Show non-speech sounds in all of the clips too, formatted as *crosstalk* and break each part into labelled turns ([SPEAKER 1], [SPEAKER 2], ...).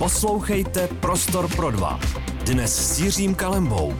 [SPEAKER 1] Poslouchejte Prostor pro dva. Dnes s Jiřím Kalembou.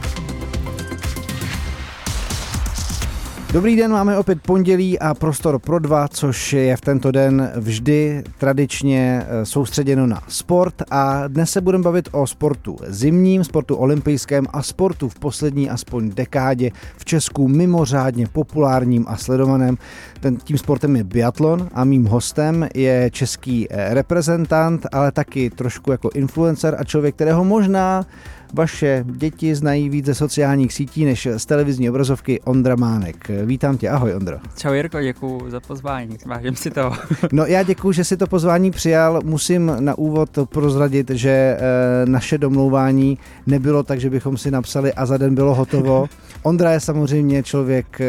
[SPEAKER 2] Dobrý den, máme opět pondělí a prostor pro dva, což je v tento den vždy tradičně eh, soustředěno na sport a dnes se budeme bavit o sportu zimním, sportu olympijském a sportu v poslední aspoň dekádě v Česku mimořádně populárním a sledovaném. Ten, tím sportem je biatlon a mým hostem je český eh, reprezentant, ale taky trošku jako influencer a člověk, kterého možná vaše děti znají víc ze sociálních sítí než z televizní obrazovky Ondra Mánek. Vítám tě, ahoj Ondro.
[SPEAKER 3] Čau Jirko, děkuji za pozvání, vážím si to. *laughs*
[SPEAKER 2] No já děkuji, že si to pozvání přijal. Musím na úvod prozradit, že e, naše domlouvání nebylo tak, že bychom si napsali a za den bylo hotovo. *laughs* Ondra je samozřejmě člověk e,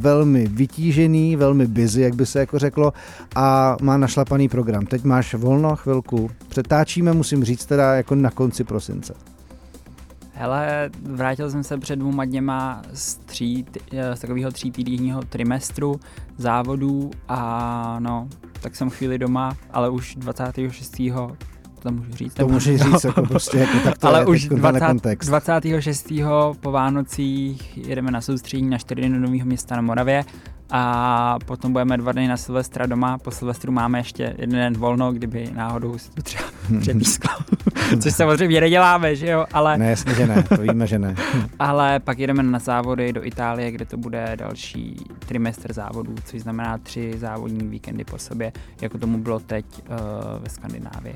[SPEAKER 2] velmi vytížený, velmi busy, jak by se jako řeklo, a má našlapaný program. Teď máš volno chvilku. Přetáčíme, musím říct teda jako na konci prosince.
[SPEAKER 3] Hele, vrátil jsem se před dvouma dněma z, tří, z takového tří týdenního trimestru závodů a no, tak jsem chvíli doma, ale už 26. To můžu říct.
[SPEAKER 2] To můžu říct, jako *laughs* prostě jako tak to
[SPEAKER 3] ale
[SPEAKER 2] je,
[SPEAKER 3] už 20,
[SPEAKER 2] kontext.
[SPEAKER 3] 26. po Vánocích jedeme na soustředění na 4 dny do Nového města na Moravě a potom budeme dva dny na Silvestra doma. Po Silvestru máme ještě jeden den volno, kdyby náhodou se to třeba *laughs* přepísklo. Což samozřejmě neděláme, že jo, ale...
[SPEAKER 2] Ne, jasně, že ne, to víme, že ne. *laughs*
[SPEAKER 3] ale pak jedeme na závody do Itálie, kde to bude další trimestr závodů, což znamená tři závodní víkendy po sobě, jako tomu bylo teď uh, ve Skandinávii.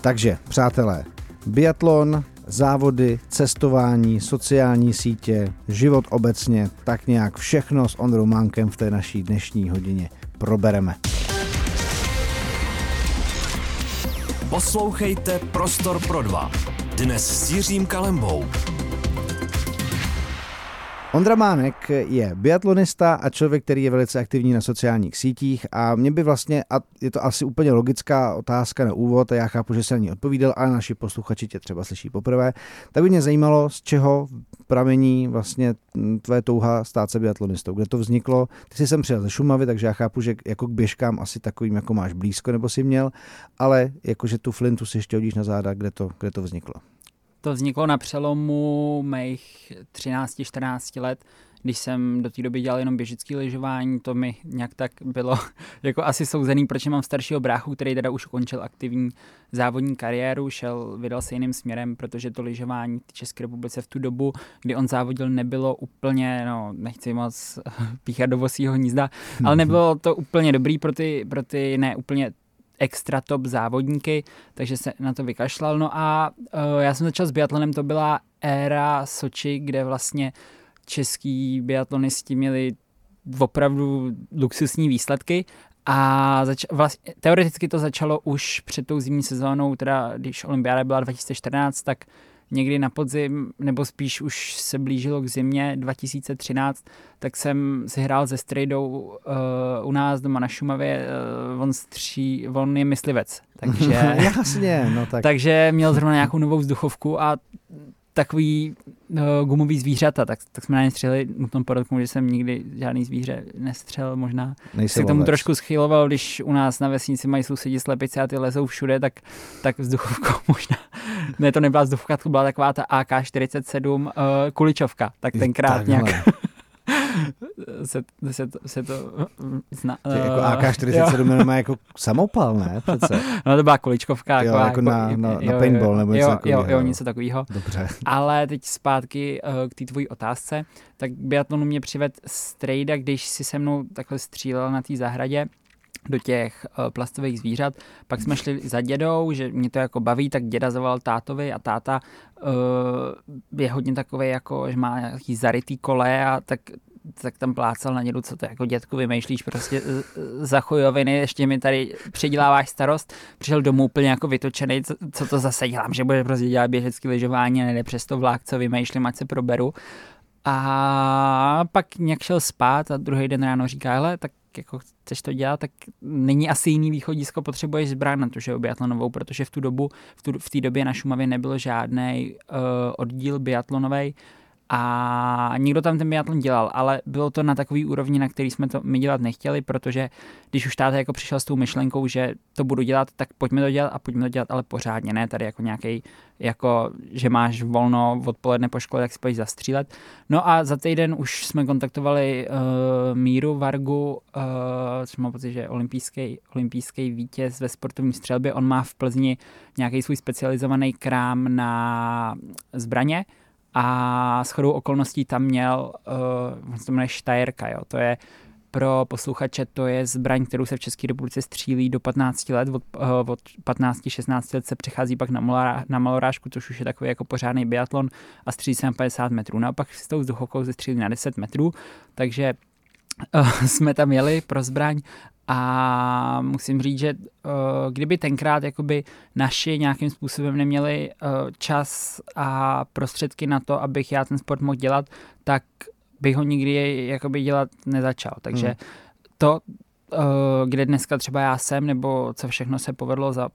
[SPEAKER 2] Takže, přátelé, biatlon, závody, cestování, sociální sítě, život obecně, tak nějak všechno s Ondrou Mánkem v té naší dnešní hodině probereme.
[SPEAKER 1] Poslouchejte Prostor pro dva. Dnes s Jiřím Kalembou.
[SPEAKER 2] Ondra Mánek je biatlonista a člověk, který je velice aktivní na sociálních sítích a mě by vlastně, a je to asi úplně logická otázka na úvod a já chápu, že se na ní odpovídal, ale naši posluchači tě třeba slyší poprvé, tak by mě zajímalo, z čeho pramení vlastně tvoje touha stát se biatlonistou, kde to vzniklo. Ty jsi sem přijel ze Šumavy, takže já chápu, že jako k běžkám asi takovým jako máš blízko nebo si měl, ale jakože tu flintu si ještě hodíš na záda, kde to, kde to vzniklo.
[SPEAKER 3] To vzniklo na přelomu mých 13-14 let, když jsem do té doby dělal jenom běžické lyžování, to mi nějak tak bylo *laughs* jako asi souzený, proč mám staršího bráchu, který teda už ukončil aktivní závodní kariéru, šel, vydal se jiným směrem, protože to lyžování v České republice v tu dobu, kdy on závodil, nebylo úplně, no nechci moc *laughs* píchat do vosího hnízda, ale nebylo to úplně dobrý pro ty, pro ty ne úplně extra top závodníky, takže se na to vykašlal. No a uh, já jsem začal s biatlonem, to byla éra Soči, kde vlastně český biatlonisti měli opravdu luxusní výsledky a zač- vlastně, teoreticky to začalo už před tou zimní sezónou, teda když olympiáda byla 2014, tak někdy na podzim, nebo spíš už se blížilo k zimě 2013, tak jsem si hrál se strejdou uh, u nás doma na Šumavě, uh, on, stří, on je myslivec, takže... *laughs*
[SPEAKER 2] Jasně, no tak.
[SPEAKER 3] Takže měl zrovna nějakou novou vzduchovku a takový uh, gumový zvířata, tak, tak jsme na ně střelili, nutno podotknout, že jsem nikdy žádný zvíře nestřel, možná
[SPEAKER 2] Nejsem
[SPEAKER 3] se k tomu trošku schyloval, když u nás na vesnici mají sousedi slepice a ty lezou všude, tak, tak vzduchovkou *laughs* možná, ne to nebyla vzduchovka, to byla taková ta AK-47 uh, kuličovka, tak tenkrát
[SPEAKER 2] Takhle.
[SPEAKER 3] nějak *laughs* se, se, to, se to zna,
[SPEAKER 2] Že jako AK-47 jenom má jako samopal, ne? *laughs* Přece.
[SPEAKER 3] No to byla kuličkovka.
[SPEAKER 2] Jo,
[SPEAKER 3] jako,
[SPEAKER 2] jako na, na, na paintball nebo něco
[SPEAKER 3] jo,
[SPEAKER 2] takového.
[SPEAKER 3] jo, jo, něco takového.
[SPEAKER 2] Dobře.
[SPEAKER 3] Ale teď zpátky uh, k té tvojí otázce, tak biatlonu mě přived strejda, když si se mnou takhle střílel na té zahradě do těch uh, plastových zvířat. Pak jsme šli za dědou, že mě to jako baví, tak děda zavolal tátovi a táta uh, je hodně takový jako, že má nějaký zarytý kole a tak tak tam plácal na dědu, co to jako dětku vymýšlíš prostě za chujoviny, ještě mi tady přiděláváš starost. Přišel domů úplně jako vytočený, co, co to zase dělám, že bude prostě dělat běžecký lyžování a nejde přes to vlák, co vymýšlím, ať se proberu. A pak nějak šel spát a druhý den ráno říká, hele, tak jako chceš to dělat, tak není asi jiný východisko, potřebuješ zbraň na to, že biatlonovou, protože v tu dobu, v, tu, v té době na Šumavě nebyl žádný uh, oddíl biatlonový a někdo tam ten biatlon dělal, ale bylo to na takový úrovni, na který jsme to my dělat nechtěli, protože když už táta jako přišel s tou myšlenkou, že to budu dělat, tak pojďme to dělat a pojďme to dělat ale pořádně, ne tady jako nějaký, jako že máš volno odpoledne po škole, tak si pojď zastřílet. No a za týden už jsme kontaktovali uh, Míru Vargu, uh, což mám pocit, že je olympijský, olympijský vítěz ve sportovní střelbě. On má v Plzni nějaký svůj specializovaný krám na zbraně, a s chodou okolností tam měl, uh, se jmenuje Štajerka, jo, to je pro posluchače to je zbraň, kterou se v České republice střílí do 15 let, od, uh, od 15-16 let se přechází pak na, malorá, na malorážku, což už je takový jako pořádný biatlon a střílí se na 50 metrů. Naopak s tou vzduchovkou se střílí na 10 metrů, takže uh, *laughs* jsme tam jeli pro zbraň a musím říct, že uh, kdyby tenkrát jakoby naši nějakým způsobem neměli uh, čas a prostředky na to, abych já ten sport mohl dělat, tak bych ho nikdy jakoby dělat nezačal. Takže hmm. to, kde dneska třeba já jsem, nebo co všechno se povedlo za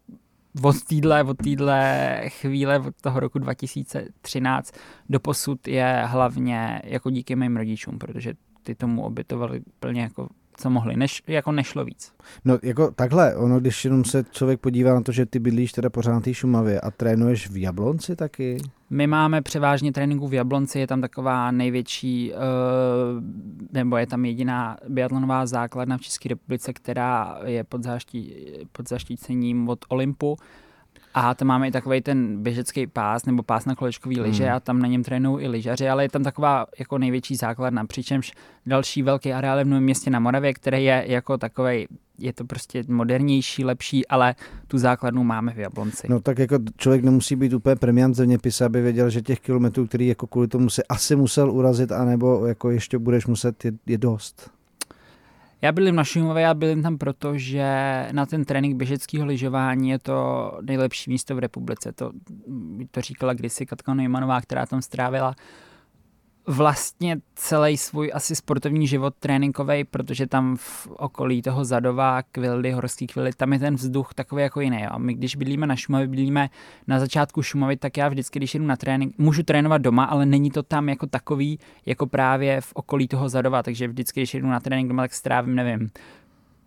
[SPEAKER 3] od téhle, od téhle chvíle, od toho roku 2013 do posud je hlavně jako díky mým rodičům, protože ty tomu obětovali plně jako co mohli, než, jako nešlo víc.
[SPEAKER 2] No jako takhle, ono, když jenom se člověk podívá na to, že ty bydlíš teda pořád na té Šumavě a trénuješ v Jablonci taky?
[SPEAKER 3] My máme převážně tréninku v Jablonci, je tam taková největší, uh, nebo je tam jediná biatlonová základna v České republice, která je pod, záští, pod zaštícením od Olympu. A tam máme i takový ten běžecký pás nebo pás na kolečkový lyže hmm. a tam na něm trénují i lyžaři, ale je tam taková jako největší základna, přičemž další velký areál v Novém městě na Moravě, který je jako takový je to prostě modernější, lepší, ale tu základnu máme v Jablonci.
[SPEAKER 2] No tak jako člověk nemusí být úplně premiant zeměpise, aby věděl, že těch kilometrů, který jako kvůli tomu si asi musel urazit, anebo jako ještě budeš muset, je, je dost.
[SPEAKER 3] Já bydlím na Šumavě, já bydlím tam proto, že na ten trénink běžeckého lyžování je to nejlepší místo v republice. To, to říkala kdysi Katka Neumannová, která tam strávila vlastně celý svůj asi sportovní život tréninkový, protože tam v okolí toho Zadova, Kvildy, Horský Kvildy, tam je ten vzduch takový jako jiný. A my když bydlíme na Šumavě, bydlíme na začátku Šumavy, tak já vždycky, když jdu na trénink, můžu trénovat doma, ale není to tam jako takový, jako právě v okolí toho Zadova, takže vždycky, když jdu na trénink doma, tak strávím, nevím,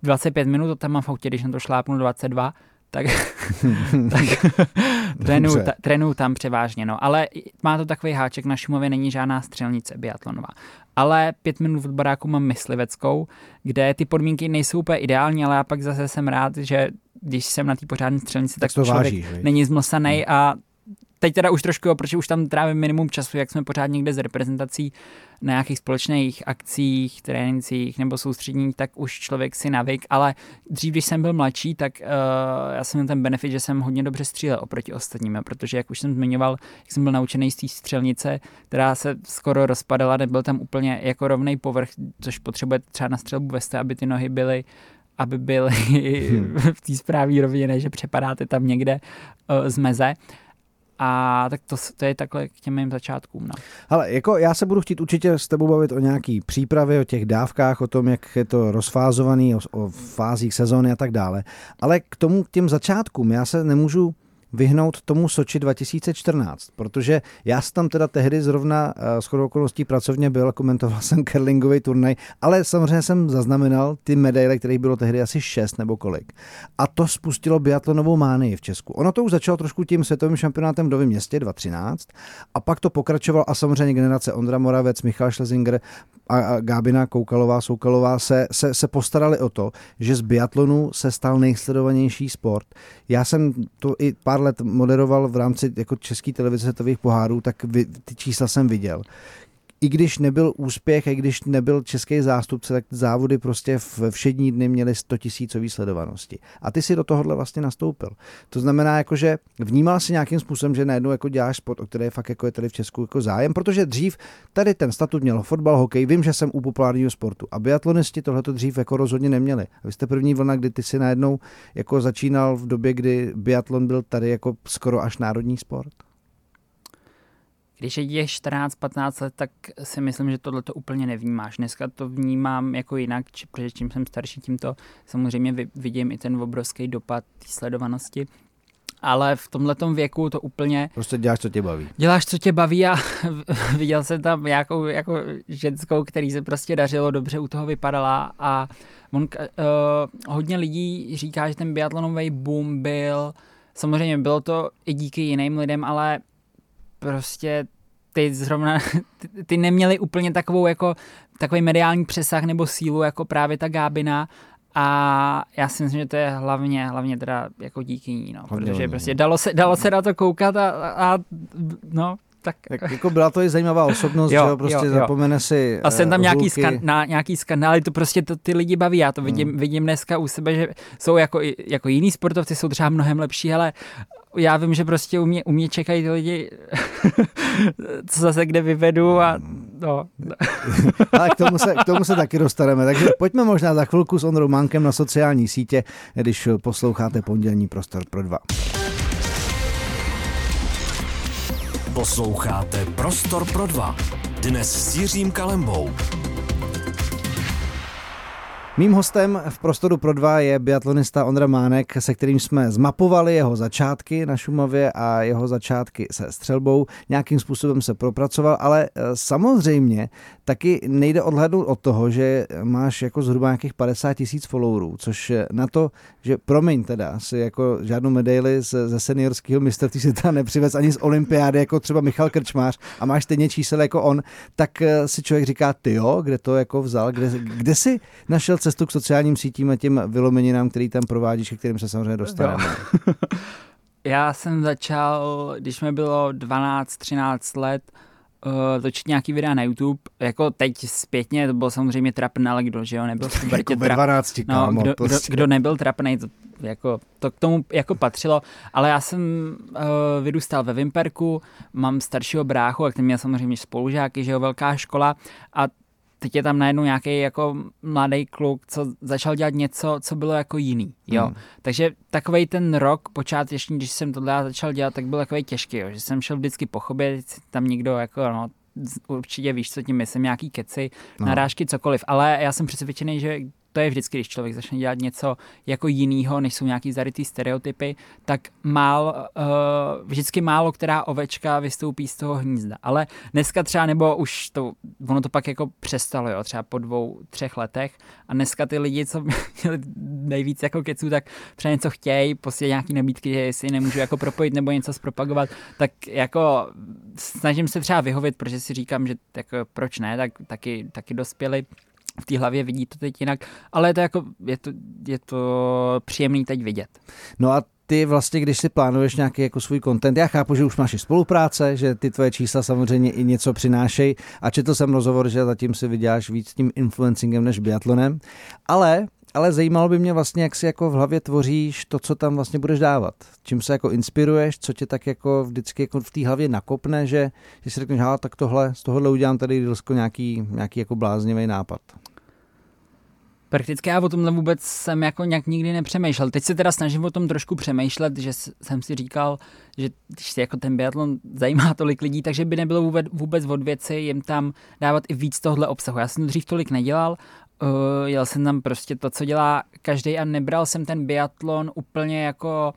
[SPEAKER 3] 25 minut, tam mám v autě, když na to šlápnu 22, tak, *laughs* tak *laughs* trénuju, ta, trénuju tam převážně. No. Ale má to takový háček, na Šumově není žádná střelnice biatlonová. Ale pět minut od baráku mám mysliveckou, kde ty podmínky nejsou úplně ideální, ale já pak zase jsem rád, že když jsem na té pořádné střelnici, tak, tak to člověk váží, není zmlsaný hmm. a teď teda už trošku, protože už tam trávím minimum času, jak jsme pořád někde z reprezentací na nějakých společných akcích, trénincích nebo soustředních, tak už člověk si navyk, ale dřív, když jsem byl mladší, tak uh, já jsem měl ten benefit, že jsem hodně dobře střílel oproti ostatním, protože jak už jsem zmiňoval, jak jsem byl naučený z té střelnice, která se skoro rozpadala, nebyl tam úplně jako rovný povrch, což potřebuje třeba na střelbu veste, aby ty nohy byly aby byly *laughs* hmm. v té správné rovině, ne, že přepadáte tam někde uh, z meze. A tak to, to je takhle k těm mým začátkům. No.
[SPEAKER 2] Ale jako já se budu chtít určitě s tebou bavit o nějaký přípravě, o těch dávkách, o tom, jak je to rozfázovaný, o, o fázích sezóny a tak dále. Ale k tomu, k těm začátkům, já se nemůžu vyhnout tomu Soči 2014, protože já jsem tam teda tehdy zrovna s chodou okolností pracovně byl, komentoval *laughs* jsem curlingový turnaj, ale samozřejmě jsem zaznamenal ty medaile, kterých bylo tehdy asi šest nebo kolik. A to spustilo biatlonovou mánii v Česku. Ono to už začalo trošku tím světovým šampionátem v Novém městě 2013 a pak to pokračovalo a samozřejmě generace Ondra Moravec, Michal Schlesinger a Gábina Koukalová, Soukalová se, se, se postarali o to, že z biatlonu se stal nejsledovanější sport. Já jsem to i pár pár let moderoval v rámci jako české televize světových pohárů, tak vy, ty čísla jsem viděl i když nebyl úspěch, i když nebyl český zástupce, tak závody prostě v všední dny měly 100 tisícový sledovanosti. A ty si do tohohle vlastně nastoupil. To znamená, jako, že vnímal si nějakým způsobem, že najednou jako děláš sport, o který je fakt jako je tady v Česku jako zájem, protože dřív tady ten statut měl fotbal, hokej, vím, že jsem u populárního sportu. A biatlonisti tohleto dřív jako rozhodně neměli. A vy jste první vlna, kdy ty si najednou jako začínal v době, kdy biatlon byl tady jako skoro až národní sport.
[SPEAKER 3] Když je 14-15 let, tak si myslím, že tohle to úplně nevnímáš. Dneska to vnímám jako jinak, protože čím jsem starší, tím to samozřejmě vidím i ten obrovský dopad té sledovanosti. ale v tomhletom věku to úplně...
[SPEAKER 2] Prostě děláš, co tě baví.
[SPEAKER 3] Děláš, co tě baví a *laughs* viděl jsem tam nějakou jako ženskou, který se prostě dařilo, dobře u toho vypadala a on, uh, hodně lidí říká, že ten biatlonový boom byl, samozřejmě bylo to i díky jiným lidem, ale prostě ty zrovna, *laughs* ty, ty neměli úplně takovou jako takový mediální přesah nebo sílu jako právě ta Gábina a já si myslím, že to je hlavně, hlavně teda jako díky ní, no, protože prostě dalo se, dalo se na to koukat a, a no, tak...
[SPEAKER 2] tak jako byla to i zajímavá osobnost, *laughs* jo, že prostě jo, jo. zapomene si
[SPEAKER 3] A jsem tam uh, nějaký, skan, na, nějaký skandály, to prostě to, ty lidi baví, já to vidím, hmm. vidím dneska u sebe, že jsou jako, jako jiní sportovci, jsou třeba mnohem lepší, ale já vím, že prostě u mě, u mě čekají ty lidi, *laughs* co zase kde vyvedu a no. *laughs*
[SPEAKER 2] Ale k tomu, se, k tomu se taky dostaneme, takže pojďme možná za chvilku s Ondrou Mankem na sociální sítě, když posloucháte pondělní prostor pro dva.
[SPEAKER 1] Posloucháte Prostor pro dva. Dnes s Jiřím Kalembou.
[SPEAKER 2] Mým hostem v Prostoru pro dva je biatlonista Ondra Mánek, se kterým jsme zmapovali jeho začátky na Šumavě a jeho začátky se střelbou. Nějakým způsobem se propracoval, ale e, samozřejmě taky nejde odhlednout od toho, že máš jako zhruba nějakých 50 tisíc followerů, což na to, že promiň teda, si jako žádnou medaili ze, ze seniorského mistrovství tam nepřivez ani z olympiády, jako třeba Michal Krčmář a máš stejně čísel jako on, tak e, si člověk říká, ty jo, kde to jako vzal, kde, kde si našel cestu k sociálním sítím a těm vylomeninám, který tam provádíš, ke kterým se samozřejmě dostaneme. *laughs*
[SPEAKER 3] Já jsem začal, když mi bylo 12-13 let, uh, točit nějaký videa na YouTube. Jako teď zpětně to bylo samozřejmě trapné, ale kdo, že jo, nebyl v *laughs*
[SPEAKER 2] jako trap... 12,
[SPEAKER 3] no, kámo, kdo, prostě. kdo, kdo, nebyl trapný, to, jako, to k tomu jako patřilo, ale já jsem uh, vyrůstal ve Vimperku, mám staršího bráchu, a ten měl samozřejmě spolužáky, že jo, velká škola a teď je tam najednou nějaký jako mladý kluk, co začal dělat něco, co bylo jako jiný, jo. Hmm. Takže takový ten rok počáteční, když jsem tohle začal dělat, tak byl takový těžký, jo. že jsem šel vždycky po chobě, tam někdo jako, no, určitě víš, co tím myslím, nějaký keci, no. narážky, cokoliv, ale já jsem přesvědčený, že to je vždycky, když člověk začne dělat něco jako jinýho, než jsou nějaký zarytý stereotypy, tak mál, uh, vždycky málo která ovečka vystoupí z toho hnízda. Ale dneska třeba, nebo už to, ono to pak jako přestalo, jo, třeba po dvou, třech letech a dneska ty lidi, co *laughs* měli nejvíc jako keců, tak třeba něco chtějí, posílají nějaký nabídky, že jestli nemůžu jako propojit nebo něco zpropagovat, tak jako snažím se třeba vyhovit, protože si říkám, že tak proč ne, tak taky, taky dospěli v té hlavě vidí to teď jinak, ale je to, jako, je to, je to příjemný teď vidět.
[SPEAKER 2] No a ty vlastně, když si plánuješ nějaký jako svůj content, já chápu, že už máš i spolupráce, že ty tvoje čísla samozřejmě i něco přinášejí a četl jsem rozhovor, že zatím si vyděláš víc tím influencingem než biatlonem, ale ale zajímalo by mě vlastně, jak si jako v hlavě tvoříš to, co tam vlastně budeš dávat. Čím se jako inspiruješ, co tě tak jako vždycky jako v té hlavě nakopne, že, že si řekneš, tak tohle, z tohohle udělám tady nějaký, nějaký jako bláznivý nápad.
[SPEAKER 3] Prakticky já o tomhle vůbec jsem jako nějak nikdy nepřemýšlel. Teď se teda snažím o tom trošku přemýšlet, že jsem si říkal, že když se jako ten biatlon zajímá *laughs* tolik lidí, takže by nebylo vůbec, vůbec od věci jim tam dávat i víc tohle obsahu. Já jsem to dřív tolik nedělal, uh, jel jsem tam prostě to, co dělá každý a nebral jsem ten biatlon úplně jako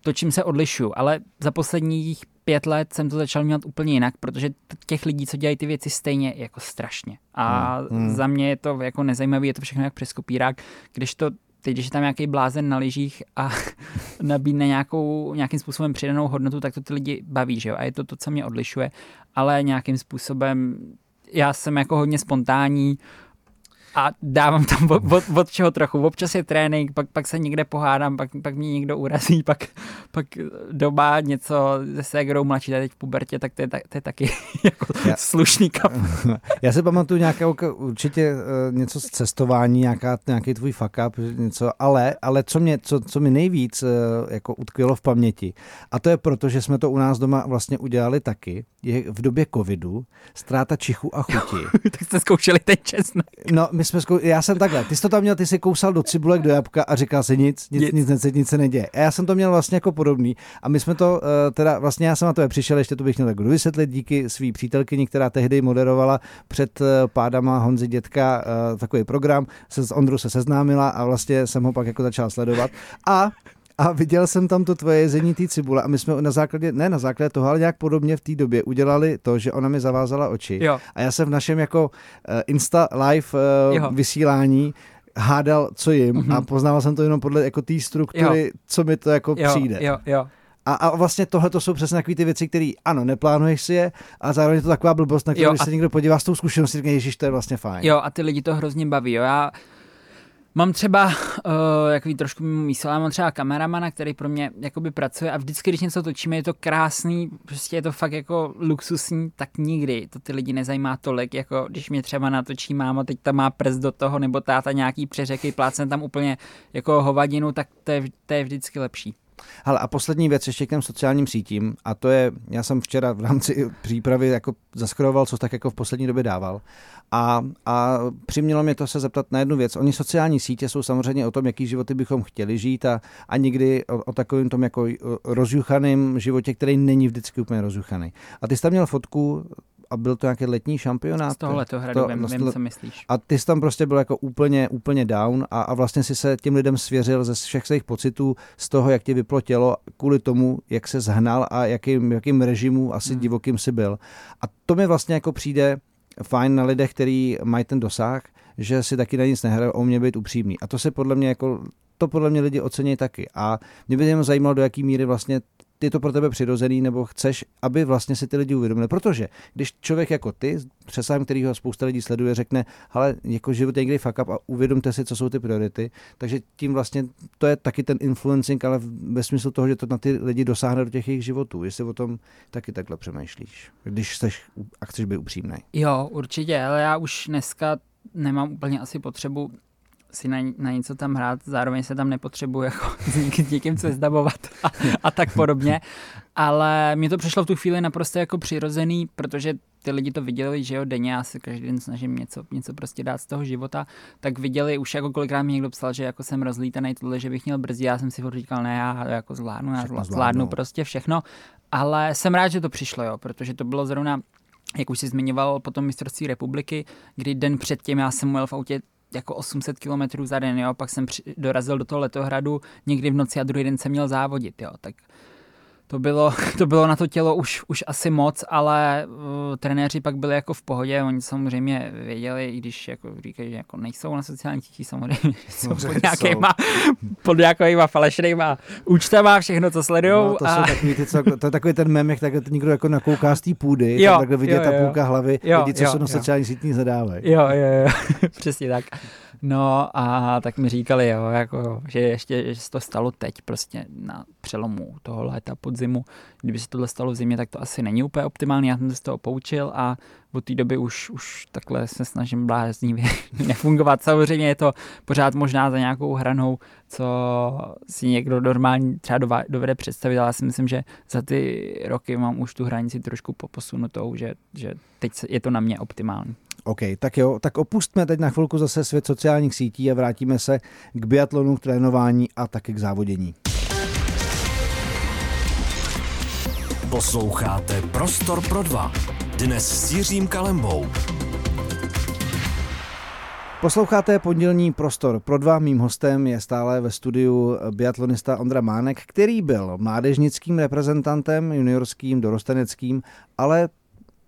[SPEAKER 3] to, čím se odlišuju, ale za posledních pět let jsem to začal dělat úplně jinak, protože těch lidí, co dělají ty věci stejně, jako strašně. A hmm. hmm. za mě je to jako nezajímavé, je to všechno jak přes kopírák, když to teď, když je tam nějaký blázen na lyžích a *laughs* nabídne nějakou, nějakým způsobem přidanou hodnotu, tak to ty lidi baví, že jo? A je to to, co mě odlišuje, ale nějakým způsobem já jsem jako hodně spontánní, a dávám tam od, od, od čeho trochu. Občas je trénink, pak, pak se někde pohádám, pak, pak mě někdo urazí, *laughs* pak, pak doma něco se ségrou mladší, teď v pubertě, tak to je, to je taky *laughs* jako já, slušný kap. *laughs*
[SPEAKER 2] Já si pamatuju nějaké určitě uh, něco z cestování, nějaká, nějaký tvůj fuck up, něco, ale, ale co, mě, co, co mi nejvíc uh, jako utkvělo v paměti, a to je proto, že jsme to u nás doma vlastně udělali taky, je v době covidu ztráta čichu a chuti.
[SPEAKER 3] tak jste zkoušeli ten česnek.
[SPEAKER 2] No, my jsme zkou... já jsem takhle, ty jsi to tam měl, ty jsi kousal do cibulek, do jabka a říkal si nic, nic, nic, nic, nic se neděje. A já jsem to měl vlastně jako podobný a my jsme to, uh, teda vlastně já jsem na to přišel, ještě to bych měl tak vysvětlit díky svý přítelkyni, která tehdy moderovala před uh, pádama Honzy Dětka uh, takový program, se s Ondru se seznámila a vlastně jsem ho pak jako začal sledovat a a viděl jsem tam to tvoje jezení té cibule a my jsme na základě, ne na základě toho, ale nějak podobně v té době udělali to, že ona mi zavázala oči
[SPEAKER 3] Jo.
[SPEAKER 2] a já jsem v našem jako uh, Insta live uh,
[SPEAKER 3] Jo.
[SPEAKER 2] vysílání hádal, co jim
[SPEAKER 3] Mhm.
[SPEAKER 2] a poznával jsem to jenom podle jako té struktury, co mi to jako
[SPEAKER 3] Jo,
[SPEAKER 2] přijde.
[SPEAKER 3] jo, jo.
[SPEAKER 2] A, a vlastně tohle to jsou přesně takové ty věci, které ano, neplánuješ si je a zároveň je to taková blbost, na kterou
[SPEAKER 3] Jo,
[SPEAKER 2] když
[SPEAKER 3] a-
[SPEAKER 2] se někdo podívá s tou zkušeností, říká, ježiš, to je vlastně fajn.
[SPEAKER 3] Jo, a ty lidi to hrozně baví. Jo. Já mám třeba, uh, jak ví, trošku já mám třeba kameramana, který pro mě jakoby pracuje a vždycky, když něco točíme, je to krásný, prostě je to fakt jako luxusní, tak nikdy to ty lidi nezajímá tolik, jako když mě třeba natočí máma, teď tam má prst do toho, nebo táta nějaký přeřeky, plácen tam úplně jako hovadinu, tak to je, to je vždycky lepší.
[SPEAKER 2] Hele, a poslední věc ještě k těm sociálním sítím, a to je, já jsem včera v rámci *laughs* přípravy jako zaskroval, co tak jako v poslední době dával. A, a přimělo mě to se zeptat na jednu věc. Oni sociální sítě jsou samozřejmě o tom, jaký životy bychom chtěli žít a, a nikdy o, o takovém tom jako rozjuchaném životě, který není vždycky úplně rozjuchaný. A ty jsi tam měl fotku a byl to nějaký letní šampionát?
[SPEAKER 3] Z tohohle to hradu,
[SPEAKER 2] To-
[SPEAKER 3] vím,
[SPEAKER 2] z
[SPEAKER 3] vím,
[SPEAKER 2] tohle-
[SPEAKER 3] co myslíš.
[SPEAKER 2] A ty jsi tam prostě byl jako úplně, úplně down a, a vlastně si se těm lidem svěřil ze všech svých pocitů, z toho, jak ti vyplo tělo, kvůli tomu, jak se zhnal a jakým, jakým režimu asi
[SPEAKER 3] Hmm.
[SPEAKER 2] divokým si byl. A to mi vlastně jako přijde fajn na lidech, kteří mají ten dosah, že si taky na nic nehrajou a umějí být upřímný. A to se podle mě jako to podle mě lidi ocení taky. A mě by jenom zajímalo, do jaký míry vlastně je to pro tebe přirozený, nebo chceš, aby vlastně si ty lidi uvědomili. Protože když člověk jako ty, přesám, kterýho spousta lidí sleduje, řekne, ale jako život je někdy fuck up a uvědomte si, co jsou ty priority, takže tím vlastně to je taky ten influencing, ale ve smyslu toho, že to na ty lidi dosáhne do těch jejich životů. Jestli o tom taky takhle přemýšlíš, když chceš a chceš být upřímný.
[SPEAKER 3] Jo, určitě, ale já už dneska nemám úplně asi potřebu si na, na něco tam hrát, zároveň se tam nepotřebuji jako *laughs* s někým seznamovat a, a tak podobně, ale mně to přišlo v tu chvíli naprosto jako přirozený, protože ty lidi to viděli, že jo, denně, já se každý den snažím něco, něco prostě dát z toho života, tak viděli už jako kolikrát mi někdo psal, že jako jsem rozlítaný tohle, že bych měl brzdit, já jsem si furt říkal, ne, já jako zvládnu, já zvládnu,
[SPEAKER 2] zvládnu.
[SPEAKER 3] prostě všechno, ale jsem rád, že to přišlo, jo, protože to bylo zrovna jak už jsi zmiňoval, potom mistrovství republiky, kdy den předtím já jsem jel v autě jako 800 km za den, jo, pak jsem při, dorazil do toho letohradu někdy v noci a druhý den jsem měl závodit, jo, tak to bylo, *laughs* to bylo na to tělo už, už asi moc, ale uh, trenéři pak byli jako v pohodě, oni samozřejmě věděli, i když jako říkají, že jako nejsou na sociálních sítích, samozřejmě, že jsou pod nějakýma, pod nějakýma falešnýma účtama, všechno, co sledujou.
[SPEAKER 2] No, to,
[SPEAKER 3] a...
[SPEAKER 2] jsou takový, ty, co, to je takový ten mem, jak takhle někdo jako nakouká z té půdy,
[SPEAKER 3] Jo,
[SPEAKER 2] tak takhle vidět
[SPEAKER 3] jo,
[SPEAKER 2] ta
[SPEAKER 3] jo.
[SPEAKER 2] půlka hlavy,
[SPEAKER 3] Jo,
[SPEAKER 2] lidi, co
[SPEAKER 3] jo,
[SPEAKER 2] jsou na sociálních sítích zadávají.
[SPEAKER 3] Jo, jo, jo, *laughs* přesně tak. No a tak mi říkali, jo, jako, že ještě že se to stalo teď prostě na přelomu toho léta podzimu. Kdyby se tohle stalo v zimě, tak to asi není úplně optimální. Já jsem se z toho poučil a od té doby už, už takhle se snažím bláznivě *laughs* nefungovat. Samozřejmě je to pořád možná za nějakou hranou, co si někdo normální třeba dovede představit, ale já si myslím, že za ty roky mám už tu hranici trošku poposunutou, že, že teď je to na mě optimální.
[SPEAKER 2] OK, tak jo, tak opustme teď na chvilku zase svět sociálních sítí a vrátíme se k biatlonu, k trénování a taky k závodění.
[SPEAKER 1] Posloucháte Prostor pro dva. Dnes s Jiřím Kalembou.
[SPEAKER 2] Posloucháte pondělní prostor pro dva. Mým hostem je stále ve studiu biatlonista Ondra Mánek, který byl mládežnickým reprezentantem, juniorským, dorosteneckým, ale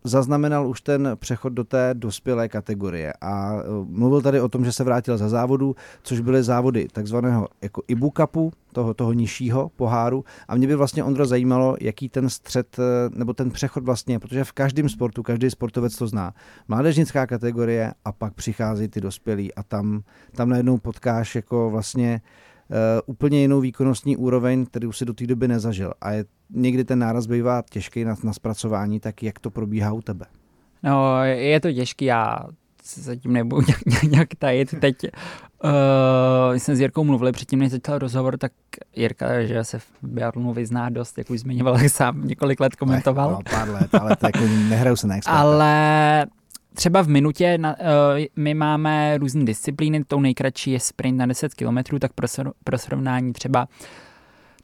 [SPEAKER 2] zaznamenal už ten přechod do té dospělé kategorie a eh, mluvil tady o tom, že se vrátil za závodu, což byly závody takzvaného jako Ibu Cupu, toho, toho nižšího poháru a mě by vlastně Ondro zajímalo, jaký ten střed eh, nebo ten přechod vlastně, protože v každém sportu, každý sportovec to zná. Mládežnická kategorie a pak přichází ty dospělí a tam, tam najednou potkáš jako vlastně uh, úplně jinou výkonnostní úroveň, kterou si do té doby nezažil. A je, někdy ten náraz bývá těžký na, na zpracování, tak jak to probíhá u tebe?
[SPEAKER 3] No, je to těžký, já se zatím nebudu *laughs* nějak, nějak tajit. Teď uh, jsme s Jirkou mluvili předtím, než začal rozhovor, tak Jirka, že se v biatlonu vyzná dost, jak už zmiňoval, jak *laughs* sám několik let komentoval.
[SPEAKER 2] No, pár let, ale to jako nehraju se na experta.
[SPEAKER 3] Ale třeba v minutě na, uh, my máme různé disciplíny, tou nejkratší je sprint na 10 km, tak pro, pro srovnání třeba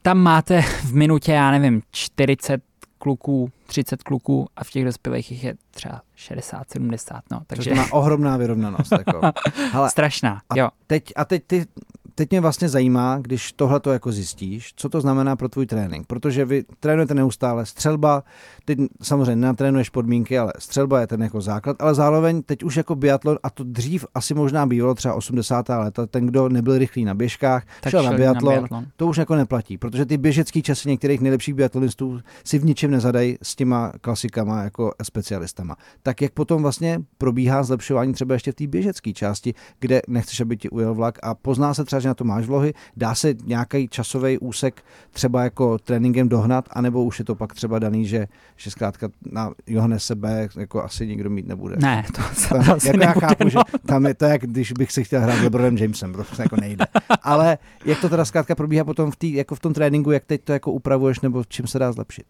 [SPEAKER 3] tam máte v minutě, já nevím, 40 kluků, 30 kluků a v těch dospělých jich je třeba 60, 70, no,
[SPEAKER 2] Takže to má ohromná vyrovnanost. Jako. *laughs* Hele,
[SPEAKER 3] strašná,
[SPEAKER 2] a
[SPEAKER 3] jo.
[SPEAKER 2] teď, a teď ty teď mě vlastně zajímá, když tohle to jako zjistíš, co to znamená pro tvůj trénink, protože vy trénujete neustále střelba, teď samozřejmě nenatrénuješ podmínky, ale střelba je ten jako základ, ale zároveň teď už jako biatlon, a to dřív asi možná bývalo třeba 80. léta, ten, kdo nebyl rychlý na běžkách, tak šel, na biatlon, na biatlon, to už jako neplatí, protože ty běžecký časy některých nejlepších biatlonistů si v ničem nezadají s těma klasikama jako specialistama. Tak jak potom vlastně probíhá zlepšování třeba ještě v té běžecké části, kde nechceš, aby ti ujel vlak a pozná se třeba, že na to máš vlohy, dá se nějaký časový úsek třeba jako tréninkem dohnat, anebo už je to pak třeba daný, že, že zkrátka na Johane sebe jako asi nikdo mít nebude.
[SPEAKER 3] Ne, to,
[SPEAKER 2] to
[SPEAKER 3] asi
[SPEAKER 2] jako
[SPEAKER 3] nebude,
[SPEAKER 2] já chápu,
[SPEAKER 3] no.
[SPEAKER 2] že tam je to, jak když bych si chtěl hrát s LeBronem Jamesem, prostě jako nejde. Ale jak to teda zkrátka probíhá potom v, tý, jako v tom tréninku, jak teď to jako upravuješ, nebo čím se dá zlepšit?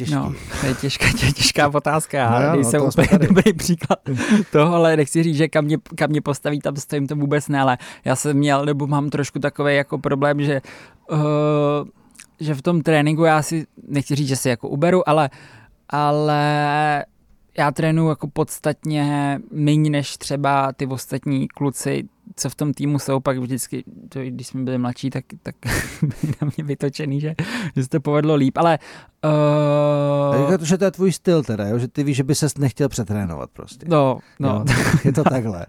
[SPEAKER 3] Těžký. No, to je těžká, tě, *laughs* těžká otázka. Já
[SPEAKER 2] No no,
[SPEAKER 3] nejsem
[SPEAKER 2] to
[SPEAKER 3] úplně
[SPEAKER 2] tady.
[SPEAKER 3] dobrý příklad toho, ale nechci říct, že kam mě, kam mě postaví, tam stojím to vůbec ne, ale já jsem měl, nebo mám trošku takový jako problém, že, uh, že v tom tréninku já si, nechci říct, že si jako uberu, ale, ale já trénuji jako podstatně méně než třeba ty ostatní kluci, co v tom týmu jsou, pak vždycky, to, když jsme byli mladší, tak, tak *laughs* byli na mě vytočený, že, že se to povedlo líp, ale
[SPEAKER 2] Uh...
[SPEAKER 3] uh,
[SPEAKER 2] že to je tvůj styl teda, jo? že ty víš, že by ses nechtěl přetrénovat prostě.
[SPEAKER 3] no, no.
[SPEAKER 2] Jo, je to takhle.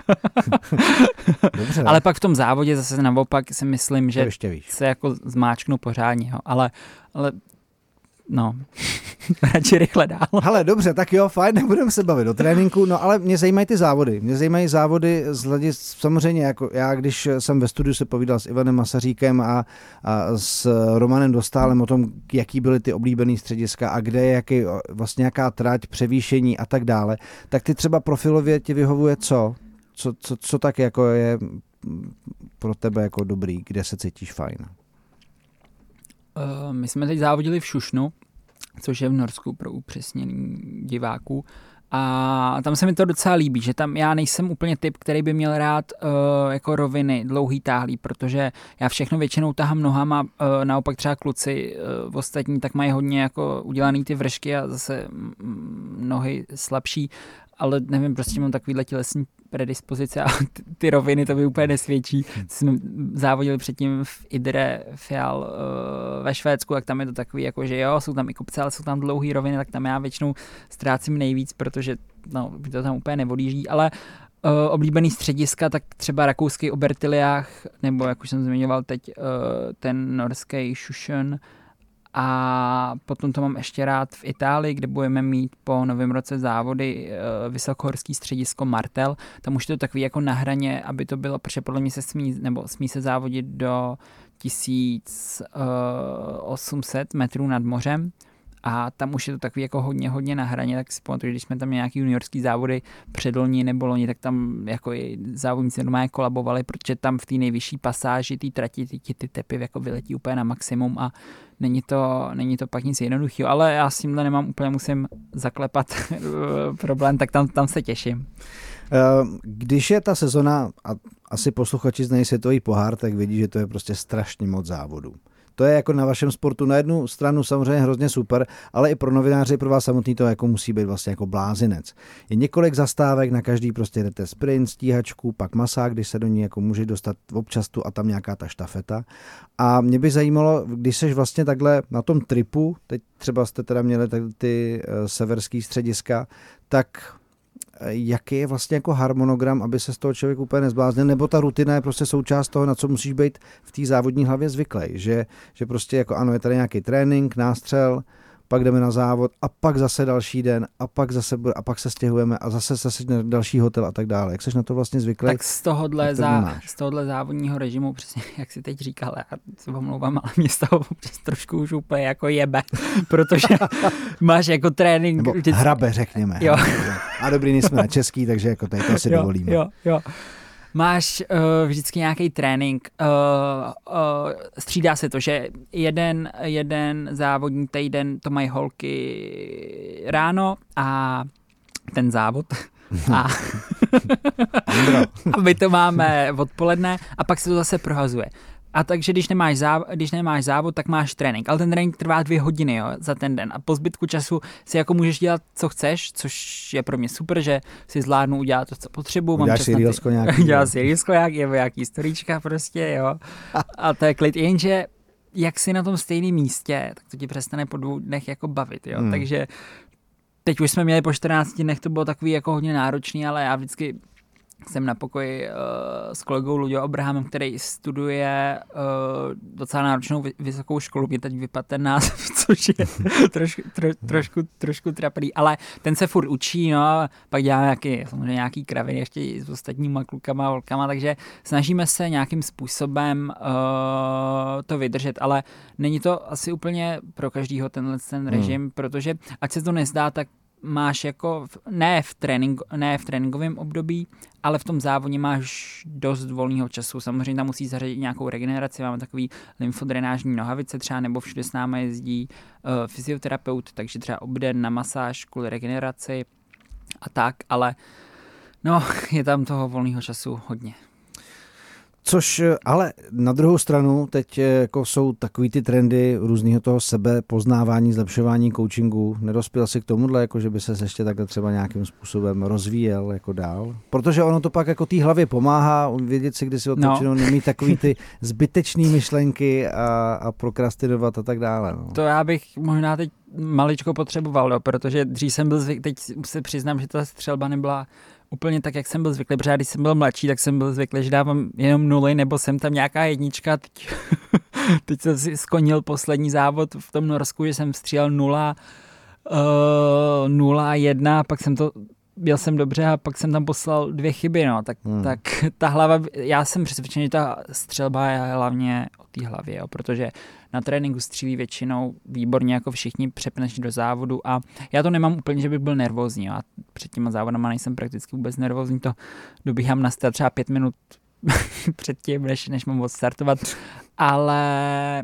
[SPEAKER 2] *laughs* Dobře.
[SPEAKER 3] ale pak v tom závodě zase naopak si myslím,
[SPEAKER 2] to
[SPEAKER 3] že se jako zmáčknu pořádně, jo. ale, ale no, *laughs* radši rychle dál.
[SPEAKER 2] Hele, dobře, tak jo, fajn, *laughs* nebudeme se bavit o tréninku, no ale mě zajímají ty závody. Mě zajímají závody z hledis, samozřejmě, jako já, když jsem ve studiu se povídal s Ivanem Masaříkem a, a s Romanem Dostálem o tom, jaký byly ty oblíbený střediska a kde je jaký, vlastně jaká trať, převýšení a tak dále, tak ty třeba profilově ti vyhovuje co? Co, co, co tak jako je pro tebe jako dobrý, kde se cítíš fajn?
[SPEAKER 3] Uh, my jsme teď závodili v Šušnu, což je v Norsku pro upřesnění diváků. A tam se mi to docela líbí, že tam já nejsem úplně typ, který by měl rád uh, jako roviny dlouhý táhlý, protože já všechno většinou tahám nohama, uh, naopak třeba kluci uh, ostatní tak mají hodně jako udělaný ty vršky a zase mm, nohy slabší, ale nevím, prostě mám takovýhle tělesní predispozice a *laughs* ty, ty roviny to by úplně nesvědčí. Jsme závodili předtím v Idre Fial uh, ve Švédsku, tak tam je to takový, jako že jo, jsou tam i kopce, ale jsou tam dlouhé roviny, tak tam já většinou ztrácím nejvíc, protože no, to tam úplně nevodíží, ale uh, oblíbený střediska, tak třeba rakouský Obertiliách, nebo jak už jsem zmiňoval teď, uh, ten norský Šušen, a potom to mám ještě rád v Itálii, kde budeme mít po novém roce závody uh, vysokohorský středisko Martel. Tam už to je takový jako na hraně, aby to bylo, protože podle mě se smí, nebo smí se závodit do 1800 metrů nad mořem a tam už je to takový jako hodně, hodně na hraně, tak si pamatuju, když jsme tam nějaký juniorský závody předloni nebo loni, tak tam jako závodníci normálně kolabovali, protože tam v té nejvyšší pasáži té trati ty, ty, ty tepy jako vyletí úplně na maximum a není to, není to pak nic jednoduchého, ale já s tímhle nemám úplně, musím zaklepat *laughs* problém, tak tam, tam se těším.
[SPEAKER 2] Když je ta sezona, a asi posluchači znají světový pohár, tak vidí, že to je prostě strašně moc závodů. To je jako na vašem sportu na jednu stranu samozřejmě hrozně super, ale i pro novináře, pro vás samotný to jako musí být vlastně jako blázinec. Je několik zastávek, na každý prostě jdete sprint, stíhačku, pak masák, když se do ní jako může dostat občas tu a tam nějaká ta štafeta. A mě by zajímalo, když seš vlastně takhle na tom tripu, teď třeba jste teda měli ty uh, severský střediska, tak jaký je vlastně jako harmonogram, aby se z toho člověk úplně nezbláznil, nebo ta rutina je prostě součást toho, na co musíš být v té závodní hlavě zvyklý, že, že prostě jako ano, je tady nějaký trénink, nástřel, pak jdeme na závod a pak zase další den a pak zase a pak se stěhujeme a zase zase na další hotel a tak dále. Jak jsi na to vlastně zvyklý?
[SPEAKER 3] Tak z tohohle, to zá, z tohohle závodního režimu, přesně *laughs* jak si teď říkal, já se omlouvám, ale mě z toho trošku už úplně jako jebe, *laughs* protože *laughs* máš jako trénink.
[SPEAKER 2] Nebo hrabe, řekněme.
[SPEAKER 3] Jo.
[SPEAKER 2] A dobrý, nejsme na český, takže jako tady to si
[SPEAKER 3] jo,
[SPEAKER 2] dovolíme.
[SPEAKER 3] Jo, jo. Máš uh, vždycky nějaký trénink, uh, uh, střídá se to, že jeden, jeden závodní týden to mají holky ráno a ten závod. A, *laughs* a my to máme odpoledne a pak se to zase prohazuje. A takže když nemáš, závod, když nemáš závod, tak máš trénink. Ale ten trénink trvá dvě hodiny jo, za ten den. A po zbytku času si jako můžeš dělat, co chceš, což je pro mě super, že si zvládnu udělat to, co potřebuju.
[SPEAKER 2] Mám *laughs* si rýlsko nějaký.
[SPEAKER 3] Dělá si rýlsko nějaký, nebo nějaký storíčka prostě, jo. A to je klid. Jenže jak si na tom stejném místě, tak to ti přestane po dvou dnech jako bavit, jo. Hmm. Takže teď už jsme měli po 14 dnech, to bylo takový jako hodně náročný, ale já vždycky jsem na pokoji uh, s kolegou Luďo Abrahamem, který studuje uh, docela náročnou vysokou školu, mě teď vypadá ten název, *laughs* což je *laughs* trošku, tro, trošku, trošku trapný, ale ten se furt učí, no pak dělá nějaký, samozřejmě nějaký kraviny ještě s ostatníma klukama a volkama, takže snažíme se nějakým způsobem uh, to vydržet, ale není to asi úplně pro každýho tenhle ten režim, hmm. protože ať se to nezdá, tak máš jako, ne v, trénink, ne v tréninkovém období, ale v tom závodě máš dost volného času. Samozřejmě tam musí zařadit nějakou regeneraci, máme takový lymfodrenážní nohavice třeba, nebo všude s námi jezdí uh, fyzioterapeut, takže třeba obden na masáž kvůli regeneraci a tak, ale no, *laughs* je tam toho volného času hodně.
[SPEAKER 2] Což eh, ale na druhou stranu teď eh, jako jsou takový ty trendy různého toho sebe, poznávání, zlepšování coachingu. Nedospěl si k tomuhle, jako že by se ještě takhle třeba nějakým způsobem rozvíjel jako dál? Protože ono to pak jako té hlavě pomáhá vědět si, kdy si otočenou, no. nemít *laughs* takový ty zbytečné myšlenky a, a prokrastinovat a tak dále. No.
[SPEAKER 3] To já bych možná teď maličko potřeboval, jo, protože dřív jsem byl zvyk, teď se přiznám, že ta střelba nebyla úplně tak, jak jsem byl zvyklý, protože když jsem byl mladší, tak jsem byl zvyklý, že dávám jenom nuly, nebo jsem tam nějaká jednička. Teď, *laughs* teď jsem si skonil poslední závod v tom Norsku, že jsem střílel nula, uh, nula, jedna, pak jsem to byl jsem dobře a pak jsem tam poslal dvě chyby, no, tak, hmm. tak ta hlava, já jsem přesvědčený, že ta střelba je hlavně o té hlavě, jo, protože na tréninku střílí většinou výborně jako všichni, přepneš do závodu a já to nemám úplně, že bych byl nervózní. Jo. A před těma závodama nejsem prakticky vůbec nervózní, to dobíhám na start třeba pět minut *laughs* předtím, než, než mám startovat. Ale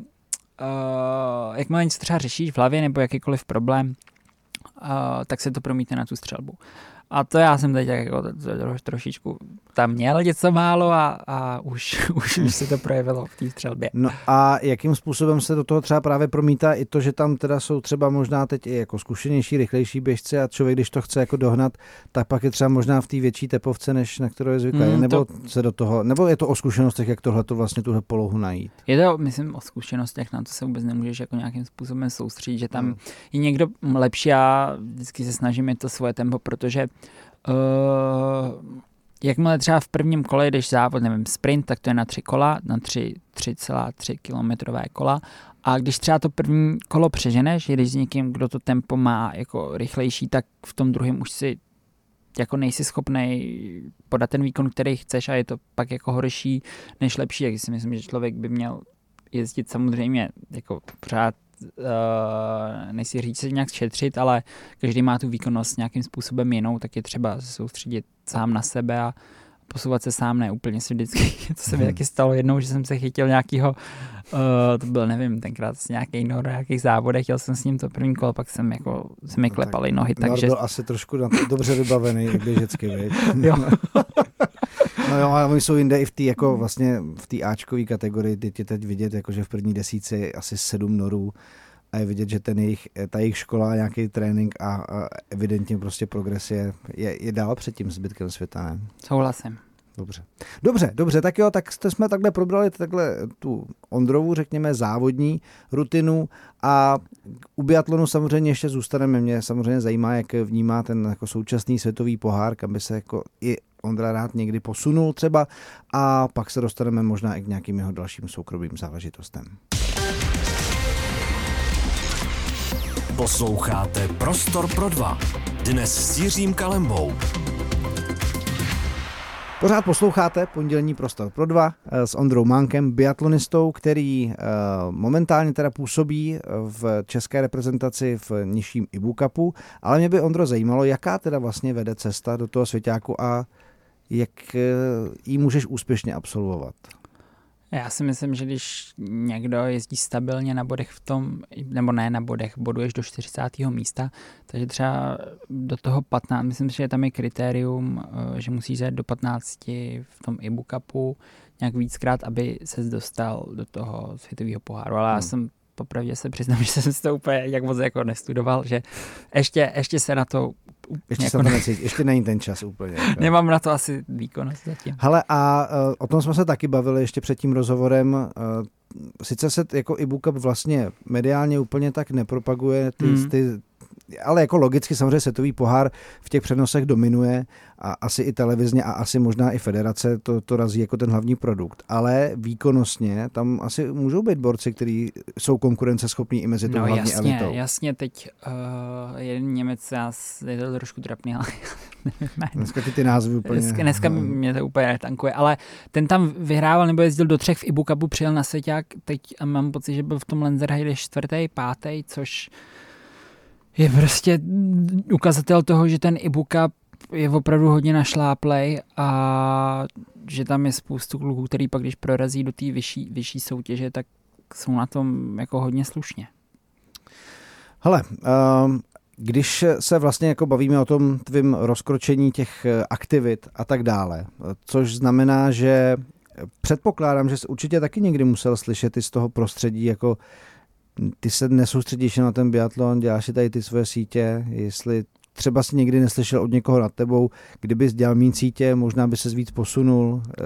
[SPEAKER 3] uh, jakmile něco třeba řešíš v hlavě nebo jakýkoliv problém, uh, tak se to promítne na tu střelbu. A to já jsem teď jako trošičku tam měl něco málo a, a už, *laughs* už, už se to projevilo v té střelbě.
[SPEAKER 2] No a jakým způsobem se do toho třeba právě promítá i to, že tam teda jsou třeba možná teď i jako zkušenější, rychlejší běžci a člověk, když to chce jako dohnat, tak pak je třeba možná v té větší tepovce, než na kterou je zvyklý, mm, nebo to... se do toho, nebo je to o zkušenostech, jak tohle to vlastně tuhle polohu najít?
[SPEAKER 3] Je to, myslím, o zkušenostech, na to se vůbec nemůžeš jako nějakým způsobem soustředit, že tam mm. je někdo lepší a vždycky se snažím to svoje tempo, protože uh, jakmile třeba v prvním kole jdeš závod, nevím, sprint, tak to je na tři kola, na tři, 3,3 kilometrové kola. A když třeba to první kolo přeženeš, jedeš s někým, kdo to tempo má jako rychlejší, tak v tom druhém už si jako nejsi schopný podat ten výkon, který chceš a je to pak jako horší než lepší, jak si myslím, že člověk by měl jezdit samozřejmě jako pořád uh, nechci říct se nějak šetřit, ale každý má tu výkonnost nějakým způsobem jinou, tak je třeba soustředit sám na sebe a posouvat se sám, ne úplně si vždycky, *laughs* to se mi hmm. taky stalo jednou, že jsem se chytil nějakýho, uh, to byl, nevím, tenkrát z nějaký nor, nějakých závodech, jel jsem s ním to první kolo, pak jsem jako, se mi no klepaly nohy, takže...
[SPEAKER 2] byl asi trošku dobře vybavený běžecky, *laughs* viď? jo. No jo, ale oni jsou jinde i v té jako vlastně v té Ačkové kategorii, teď je teď vidět, jako že v první desíce je asi sedm norů a je vidět, že ten jejich, ta jejich škola, nějaký trénink a, a evidentně prostě progres je, je, je dál před tím zbytkem světa. Ne?
[SPEAKER 3] Souhlasím.
[SPEAKER 2] Dobře. Dobře, dobře, tak jo, tak jste jsme takhle probrali takhle tu Ondrovu, řekněme, závodní rutinu a u biatlonu samozřejmě ještě zůstaneme. Mě samozřejmě zajímá, jak vnímá ten jako současný světový pohár, kam by se jako i Ondra rád někdy posunul třeba a pak se dostaneme možná i k nějakým jeho dalším soukromým záležitostem.
[SPEAKER 1] Posloucháte Prostor pro dva. Dnes s Jiřím Kalembou.
[SPEAKER 2] Pořád posloucháte pondělní prostor pro dva eh, s Ondrou Mánkem, biatlonistou, který eh, momentálně teda působí eh, v české reprezentaci v nižším Ibu Cupu, ale mě by Ondro zajímalo, jaká teda vlastně vede cesta do toho svěťáku a jak ji můžeš úspěšně absolvovat.
[SPEAKER 3] Já si myslím, že když někdo jezdí stabilně na bodech v tom, nebo ne na bodech, boduješ do 40. místa, takže třeba do toho 15, myslím si, že tam je kritérium, eh, že musíš jít do 15 v tom Ibu Cupu nějak víckrát, aby se dostal do toho světového poháru. Ale hmm. já jsem popravdě se přiznám, *laughs* že jsem si to úplně jak moc jako nestudoval, že ještě, ještě se na to
[SPEAKER 2] ještě, jako ne... necítí, ještě není ten čas úplně. *laughs* Jako.
[SPEAKER 3] Nemám na to asi výkonnost zatím.
[SPEAKER 2] Hele, a uh, o tom jsme se taky bavili ještě před tím rozhovorem. Uh, sice se jako e-book vlastně mediálně úplně tak nepropaguje ty, hmm. ty ale jako logicky samozřejmě světový pohár v těch přenosech dominuje a asi i televizně a asi možná i federace to, to razí jako ten hlavní produkt. Ale výkonnostně tam asi můžou být borci, kteří jsou konkurenceschopní i mezi tou
[SPEAKER 3] no,
[SPEAKER 2] hlavní
[SPEAKER 3] jasně,
[SPEAKER 2] elitou.
[SPEAKER 3] jasně, teď uh, jeden Němec, já, je to trošku trapný, ale *laughs*
[SPEAKER 2] Dneska ty ty názvy úplně...
[SPEAKER 3] Dneska, dneska no. mě to úplně netankuje, ale ten tam vyhrával nebo jezdil do třech v Ibu Cupu, přijel na Seťák, teď mám pocit, že byl v tom Lenzerheide čtvrtý, pátý, což je prostě ukazatel toho, že ten e-booka je opravdu hodně našláplej a že tam je spoustu kluků, který pak, když prorazí do té vyšší, vyšší soutěže, tak jsou na tom jako hodně slušně.
[SPEAKER 2] Hele, um, když se vlastně jako bavíme o tom tvým rozkročení těch eh, aktivit a tak dále, což znamená, že předpokládám, že jsi určitě taky někdy musel slyšet i z toho prostředí jako ty se nesoustředíš na ten biatlon, děláš si tady ty svoje sítě, jestli třeba si někdy neslyšel od někoho nad tebou, kdybys dělal méně sítě, možná by se víc posunul. Eh,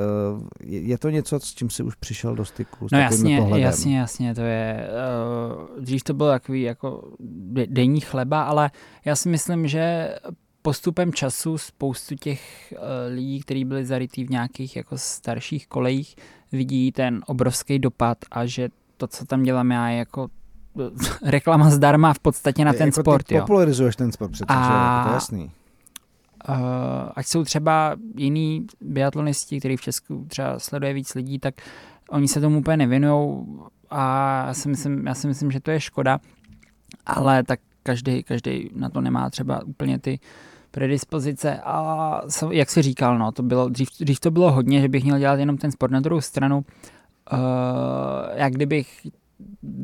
[SPEAKER 2] je to něco, s čím jsi už přišel do styku?
[SPEAKER 3] No jasně, pohledem? jasně, jasně, to je, uh, dřív to bylo takový jako denní chleba, ale já si myslím, že postupem času spoustu těch uh, lidí, kteří byli zarytí v nějakých jako starších kolejích, vidí ten obrovský dopad a že to, co tam dělám já, je jako *laughs* reklama zdarma v podstatě na ten
[SPEAKER 2] jako
[SPEAKER 3] sport.
[SPEAKER 2] Ty jo. popularizuješ ten sport přece, a, to je jasný.
[SPEAKER 3] Uh, ať jsou třeba jiní biatlonisti, kteří v Česku třeba sleduje víc lidí, tak oni se tomu úplně nevěnují a já si myslím, já si myslím že to je škoda, ale tak každý, každý na to nemá třeba úplně ty predispozice a jak si říkal, no, to bylo, dřív, dřív to bylo hodně, že bych měl dělat jenom ten sport na druhou stranu, uh, jak kdybych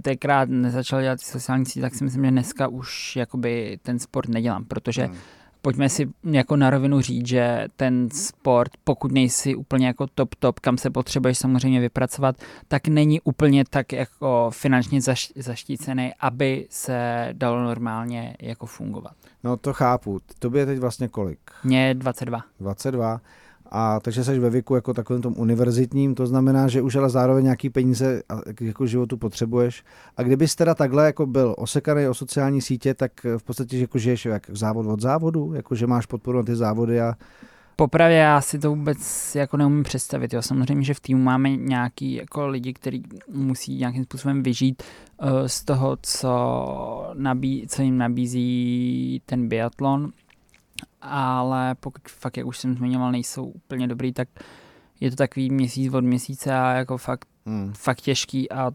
[SPEAKER 3] tenkrát nezačal dělat sociální sítě, tak si myslím, že dneska už jakoby ten sport nedělám, protože hmm. pojďme si jako na rovinu říct, že ten sport, pokud nejsi úplně jako top top, kam se potřebuješ samozřejmě vypracovat, tak není úplně tak jako finančně zaš, zaštícený, aby se dalo normálně jako fungovat.
[SPEAKER 2] No to chápu. Tobě je teď vlastně kolik?
[SPEAKER 3] Mně 22.
[SPEAKER 2] 22. A takže jsi ve věku jako takovým tom univerzitním, to znamená, že už ale zároveň nějaký peníze jako životu potřebuješ. A kdybys teda takhle jako byl osekaný o sociální sítě, tak v podstatě jako žiješ jak závod od závodu, jako že máš podporu na ty závody a
[SPEAKER 3] Popravě já si to vůbec jako neumím představit. Jo. Samozřejmě, že v týmu máme nějaký jako lidi, kteří musí nějakým způsobem vyžít uh, z toho, co, nabí, co jim nabízí ten biatlon ale pokud fakt, jak už jsem zmiňoval, nejsou úplně dobrý, tak je to takový měsíc od měsíce a jako fakt, hmm. fakt těžký a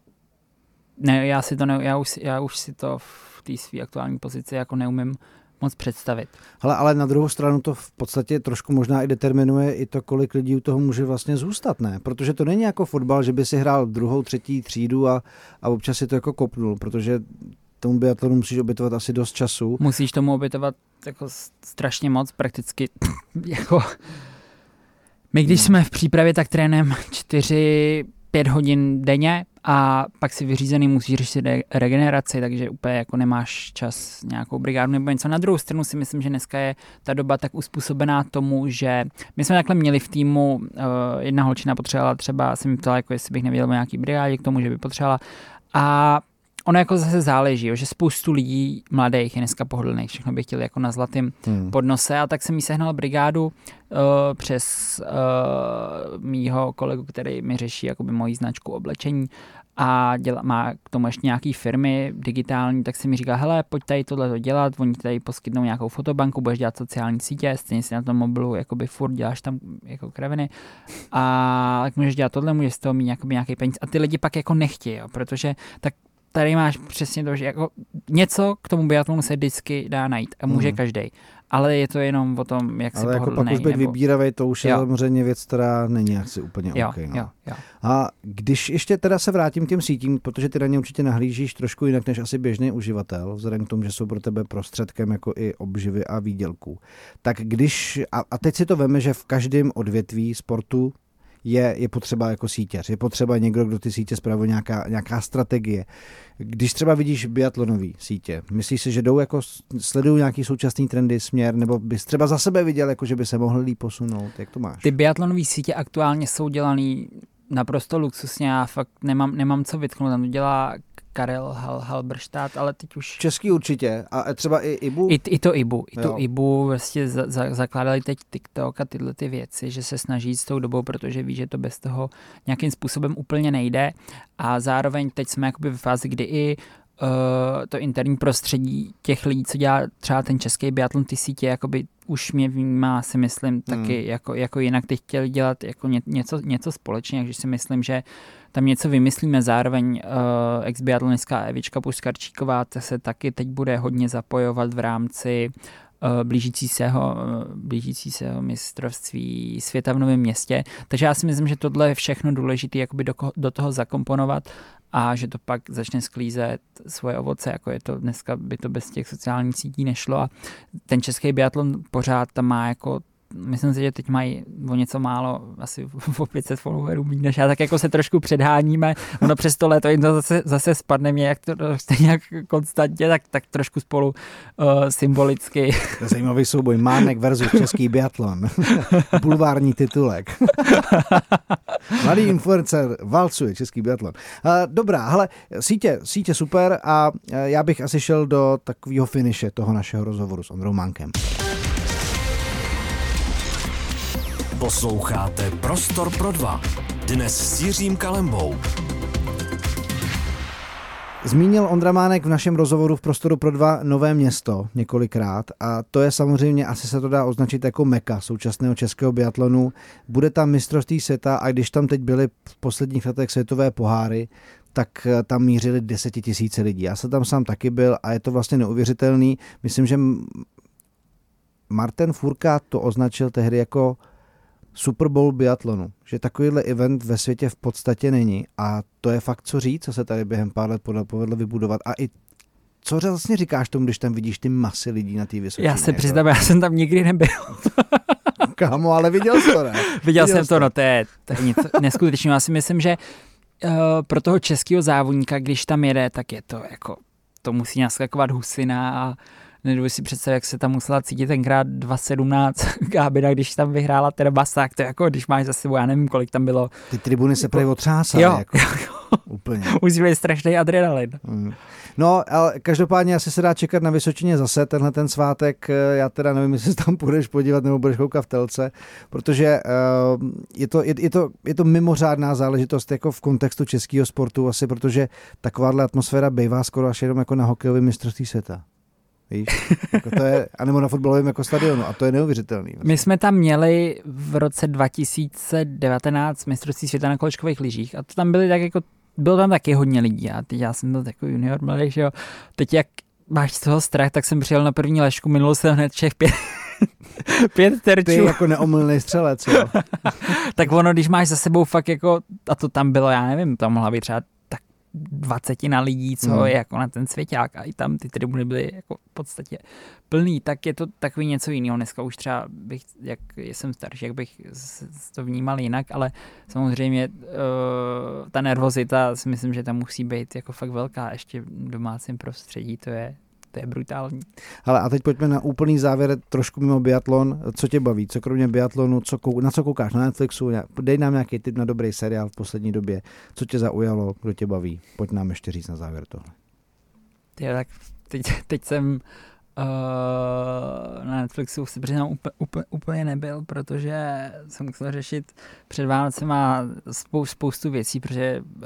[SPEAKER 3] ne, já si to ne, já už, já už si to v té své aktuální pozici jako neumím moc představit.
[SPEAKER 2] Hele, ale na druhou stranu to v podstatě trošku možná i determinuje i to, kolik lidí u toho může vlastně zůstat, ne? Protože to není jako fotbal, že by si hrál druhou, třetí třídu a, a občas si to jako kopnul, protože tomu biatlonu musíš obětovat asi dost času.
[SPEAKER 3] Musíš tomu obětovat jako strašně moc, prakticky *laughs* jako... My když no. jsme v přípravě, tak trénujeme 4 5 hodin denně a pak si vyřízený musíš řešit regeneraci, takže úplně jako nemáš čas nějakou brigádu nebo něco. Na druhou stranu si myslím, že dneska je ta doba tak uspůsobená tomu, že my jsme takhle měli v týmu, uh, jedna holčina potřebovala třeba, jsem mi ptala, jako jestli bych nevěděl o nějaký brigádě k tomu, že by potřebovala a ono jako zase záleží, jo, že spoustu lidí mladých je dneska pohodlných, všechno by chtěli jako na zlatém hmm. podnose a tak jsem jí sehnal brigádu uh, přes uh, mýho kolegu, který mi řeší jakoby moji značku oblečení a děla, má k tomu ještě nějaký firmy digitální, tak si mi říká, hele, pojď tady tohle dělat, oni tady poskytnou nějakou fotobanku, budeš dělat sociální sítě, stejně si na tom mobilu jakoby furt děláš tam jako kreviny a tak můžeš dělat tohle, můžeš z toho mít nějaký peníz a ty lidi pak jako nechtějí, jo, protože tak tady máš přesně to, že jako něco k tomu biatlonu se vždycky dá najít a může mm. každý. ale je to jenom o tom, jak
[SPEAKER 2] ale
[SPEAKER 3] si
[SPEAKER 2] jako pak už být nebo... vybíravý, to už je jo. samozřejmě věc, která není asi úplně
[SPEAKER 3] jo,
[SPEAKER 2] OK. No.
[SPEAKER 3] Jo, jo.
[SPEAKER 2] A když ještě teda se vrátím k těm sítím, protože ty na ně určitě nahlížíš trošku jinak než asi běžný uživatel, vzhledem k tomu, že jsou pro tebe prostředkem jako i obživy a výdělků. Tak když, a, a teď si to veme, že v každém odvětví sportu je, je potřeba jako sítěř, je potřeba někdo, kdo ty sítě zpravuje, nějaká, nějaká strategie. Když třeba vidíš biatlonový sítě, myslíš si, že jdou jako, sledují nějaký současný trendy, směr, nebo bys třeba za sebe viděl, jako že by se mohli líp posunout? Jak to máš?
[SPEAKER 3] Ty biatlonové sítě aktuálně jsou dělaný naprosto luxusně, já fakt nemám, nemám co vytknout, tam to dělá Karel Hal, Halberstadt, ale teď už...
[SPEAKER 2] Český určitě. A třeba i Ibu?
[SPEAKER 3] I, i to Ibu, i to Ibu vlastně za, za, zakládali teď TikTok a tyhle ty věci, že se snaží s tou dobou, protože ví, že to bez toho nějakým způsobem úplně nejde. A zároveň teď jsme jakoby v fázi, kdy i uh, to interní prostředí těch lidí, co dělá třeba ten český biatlon, ty sítě, jakoby už mě vnímá, si myslím, taky hmm. jako, jako jinak. Ty chtěli dělat jako ně, něco, něco společně, takže si myslím, že tam něco vymyslíme. Zároveň uh, ex-biatlonistka Evička Puskarčíková se taky teď bude hodně zapojovat v rámci uh, blížící seho, uh, blížící seho mistrovství světa v Novém městě. Takže já si myslím, že tohle je všechno důležité jakoby do, do toho zakomponovat a že to pak začne sklízet svoje ovoce, jako je to dneska, by to bez těch sociálních sítí nešlo. A ten český biatlon pořád tam má jako myslím si, že teď mají o něco málo, asi *laughs* o 500 followerů méně než já, tak jako se trošku předháníme. Ono přes to léto jim to zase, zase spadne mě, jak to stejně jak konstantně, tak, tak trošku spolu uh, symbolicky.
[SPEAKER 2] To zajímavý souboj. Mánek versus český biatlon. *laughs* Bulvární titulek. Mladý influencer valcuje český biatlon. Uh, dobrá, hele, sítě, sítě super a já bych asi šel do takového finiše toho našeho rozhovoru s Ondrou Mankem.
[SPEAKER 1] Posloucháte Prostor pro dva. Dnes s Jiřím Kalembou.
[SPEAKER 2] Zmínil Ondra Mánek v našem rozhovoru v Prostoru pro dva nové město několikrát a to je samozřejmě, asi se to dá označit jako meka současného českého biatlonu. Bude tam mistrovství světa a když tam teď byly v posledních letech světové poháry, tak eh, tam mířili desetitisíce lidí. Já jsem tam sám taky byl a je to vlastně neuvěřitelný. Myslím, že Martin Furka to označil tehdy jako Super Bowl biatlonu, že takovýhle event ve světě v podstatě není a to je fakt co říct, co se tady během pár let povedlo vybudovat a i co vlastně říkáš tomu, když tam vidíš ty masy lidí na té vysoké?
[SPEAKER 3] Já se přiznám, já jsem tam nikdy nebyl. *laughs*
[SPEAKER 2] Kámo, ale viděl jsi to, ne? *laughs*
[SPEAKER 3] Viděl, viděl jsem to, no to je, to je něco neskutečného. Já si myslím, že uh, pro toho českého závodníka, když tam jede, tak je to jako, to musí naskakovat husina a nedovedu si představit, jak se tam musela cítit tenkrát 2.17 *laughs* Gábina, když tam vyhrála teda Basák, to je jako, když máš za sebou, já nevím, kolik tam bylo.
[SPEAKER 2] Ty tribuny se prý otřásaly.
[SPEAKER 3] Jo,
[SPEAKER 2] jako. *laughs*
[SPEAKER 3] Úplně. Musí být strašný adrenalin. Mm.
[SPEAKER 2] No, ale každopádně asi se dá čekat na Vysočině zase tenhle ten svátek. Já teda nevím, jestli tam půjdeš podívat nebo budeš koukat v telce, protože uh, je, to, je, je, to, je to mimořádná záležitost jako v kontextu českého sportu asi, protože takováhle atmosféra bývá skoro až jenom jako na hokejovém mistrovství světa. Víš? Jako to je, anebo na fotbalovém jako stadionu a to je neuvěřitelný.
[SPEAKER 3] My jsme tam měli v roce 2019 mistrovství světa na kolečkových lyžích a to tam byly tak jako, bylo tam taky hodně lidí a teď já jsem byl takový junior mladý, že jo. Teď jak máš z toho strach, tak jsem přijel na první lešku, minul jsem hned všech pět, *laughs* pět terčů.
[SPEAKER 2] Ty jako neomylný střelec, jo. *laughs*
[SPEAKER 3] tak ono, když máš za sebou fakt jako, a to tam bylo, já nevím, tam mohla být třeba dvacetina lidí, co mm. je jako na ten svěťák a i tam ty tribuny byly jako v podstatě plný, tak je to takový něco jiného. Dneska už třeba bych, jak jsem starší, jak bych to vnímal jinak, ale samozřejmě uh, ta nervozita si myslím, že tam musí být jako fakt velká ještě v domácím prostředí, to je, to je brutální.
[SPEAKER 2] Ale a teď pojďme na úplný závěr, trošku mimo biatlon. Co tě baví? Co kromě biatlonu, co kou, na co koukáš na Netflixu? Dej nám nějaký tip na dobrý seriál v poslední době. Co tě zaujalo, kdo tě baví? Pojď nám ještě říct na závěr tohle.
[SPEAKER 3] Ty, tak teď, teď jsem Uh, na Netflixu si přiznám úplně, úplně, nebyl, protože jsem musel řešit před Vánocema spou, spoustu věcí, protože uh,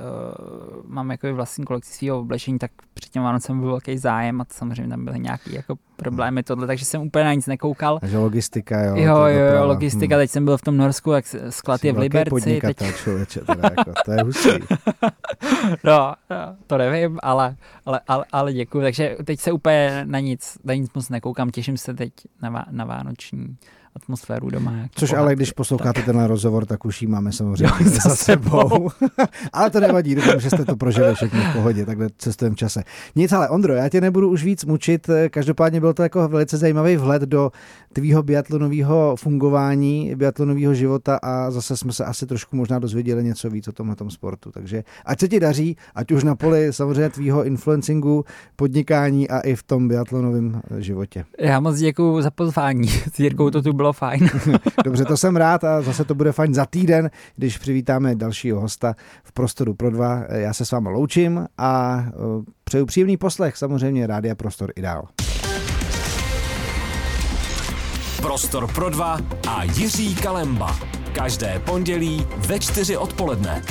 [SPEAKER 3] mám jako vlastní kolekci svého oblečení, tak před těm Vánocem byl velký zájem a to samozřejmě tam byly nějaké jako problémy tohle, takže jsem úplně na nic nekoukal.
[SPEAKER 2] Takže logistika, jo.
[SPEAKER 3] Jo, jo, jo, logistika, hmm. teď jsem byl v tom Norsku, jak sklad je v Liberci.
[SPEAKER 2] Teď... člověče, teda jako, to je hustý. *laughs*
[SPEAKER 3] no, no, to nevím, ale, ale, ale, ale děkuji, takže teď se úplně na nic, na nic moc nekoukám, těším se teď na, na vánoční atmosféru doma.
[SPEAKER 2] Což pohádky, ale když posloucháte tak... ten rozhovor, tak už ji máme samozřejmě jo, za, za sebou. *laughs* ale to nevadí, doufám, že jste to prožili všechno v pohodě, takhle cestujeme v čase. Nic, ale Ondro, já tě nebudu už víc mučit, každopádně byl to jako velice zajímavý vhled do tvýho biatlonového fungování, biatlonového života a zase jsme se asi trošku možná dozvěděli něco víc o tomhle sportu. Takže ať se ti daří, ať už na poli samozřejmě tvýho influencingu, podnikání a i v tom biatlonovém životě.
[SPEAKER 3] Já moc děkuji za pozvání. S Jirkou to tu bylo bylo fajn. *laughs* *laughs*
[SPEAKER 2] Dobře, to jsem rád a zase to bude fajn za týden, když přivítáme dalšího hosta v Prostoru pro dva. Já se s vámi loučím a e, přeju příjemný poslech, samozřejmě Rádia Prostor i dál.
[SPEAKER 1] Prostor pro dva a Jiří Kalemba. Každé pondělí ve čtyři odpoledne.